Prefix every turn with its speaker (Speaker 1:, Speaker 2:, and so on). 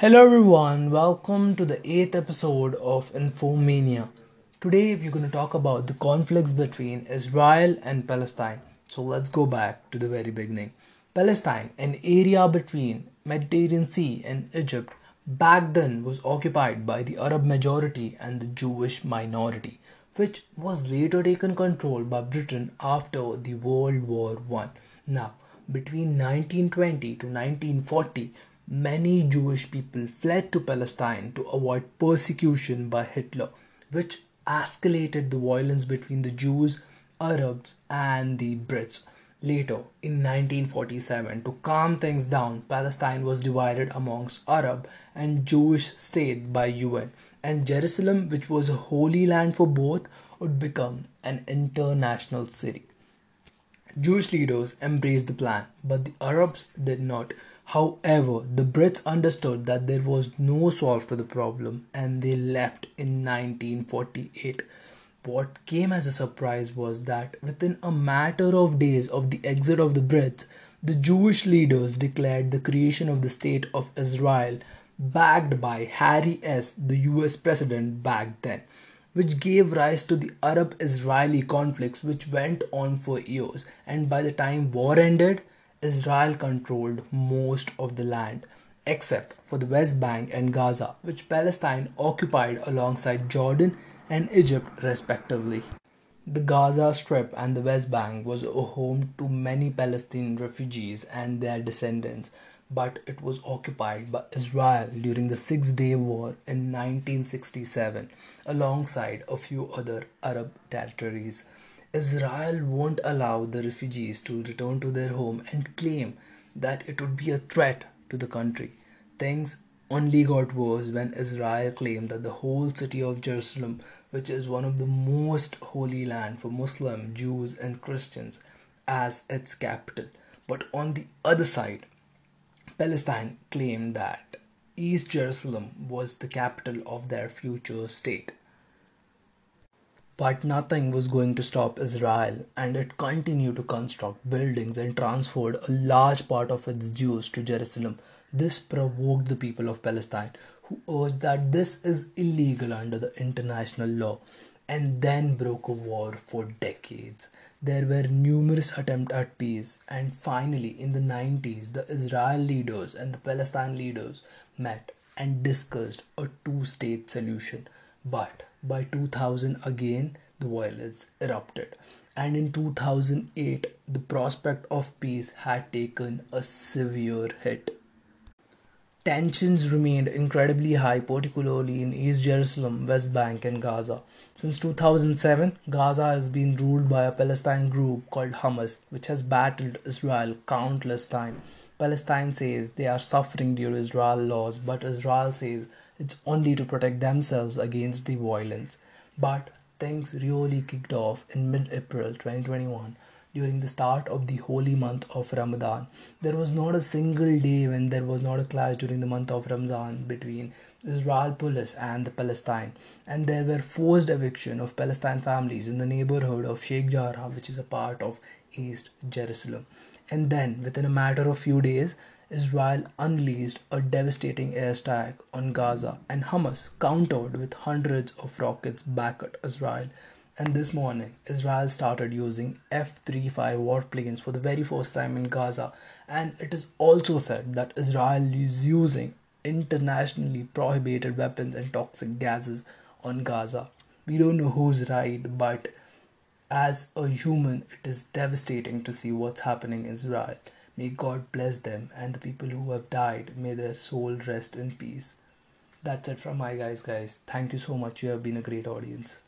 Speaker 1: Hello everyone, welcome to the 8th episode of Infomania. Today we're going to talk about the conflicts between Israel and Palestine. So let's go back to the very beginning. Palestine, an area between Mediterranean Sea and Egypt, back then was occupied by the Arab majority and the Jewish minority, which was later taken control by Britain after the World War 1. Now, between 1920 to 1940, many Jewish people fled to Palestine to avoid persecution by Hitler, which escalated the violence between the Jews, Arabs, and the Brits. Later, in 1947, to calm things down, Palestine was divided amongst Arab and Jewish state by UN, and Jerusalem, which was a holy land for both, would become an international city. Jewish leaders embraced the plan, but the Arabs did not. However, the Brits understood that there was no solve to the problem and they left in 1948. What came as a surprise was that within a matter of days of the exit of the Brits, the Jewish leaders declared the creation of the State of Israel, backed by Harry S., the US president back then which gave rise to the Arab Israeli conflicts, which went on for years. And by the time war ended, Israel controlled most of the land, except for the West Bank and Gaza, which Palestine occupied alongside Jordan and Egypt, respectively. The Gaza Strip and the West Bank was a home to many Palestinian refugees and their descendants, but it was occupied by Israel during the Six Day War in 1967 alongside a few other Arab territories. Israel won't allow the refugees to return to their home and claim that it would be a threat to the country. Things only got worse when Israel claimed that the whole city of Jerusalem, which is one of the most holy land for Muslim, Jews and Christians, as its capital. But on the other side, Palestine claimed that East Jerusalem was the capital of their future state. But nothing was going to stop Israel, and it continued to construct buildings and transferred a large part of its Jews to Jerusalem. This provoked the people of Palestine, who urged that this is illegal under the international law and then broke a war for decades. There were numerous attempts at peace, and finally, in the 90s, the Israel leaders and the Palestine leaders met and discussed a two state solution. But by 2000, again, the violence erupted, and in 2008, the prospect of peace had taken a severe hit. Tensions remained incredibly high, particularly in East Jerusalem, West Bank, and Gaza. Since 2007, Gaza has been ruled by a Palestine group called Hamas, which has battled Israel countless times. Palestine says they are suffering due to Israel laws, but Israel says it's only to protect themselves against the violence. But things really kicked off in mid April 2021 during the start of the holy month of Ramadan. There was not a single day when there was not a clash during the month of Ramadan between Israel police and the Palestine. And there were forced eviction of Palestine families in the neighborhood of Sheikh Jarrah, which is a part of East Jerusalem. And then, within a matter of few days, Israel unleashed a devastating airstrike on Gaza, and Hamas countered with hundreds of rockets back at Israel and this morning, Israel started using F 35 warplanes for the very first time in Gaza. And it is also said that Israel is using internationally prohibited weapons and toxic gases on Gaza. We don't know who's right, but as a human, it is devastating to see what's happening in Israel. May God bless them and the people who have died, may their soul rest in peace. That's it from my guys, guys. Thank you so much. You have been a great audience.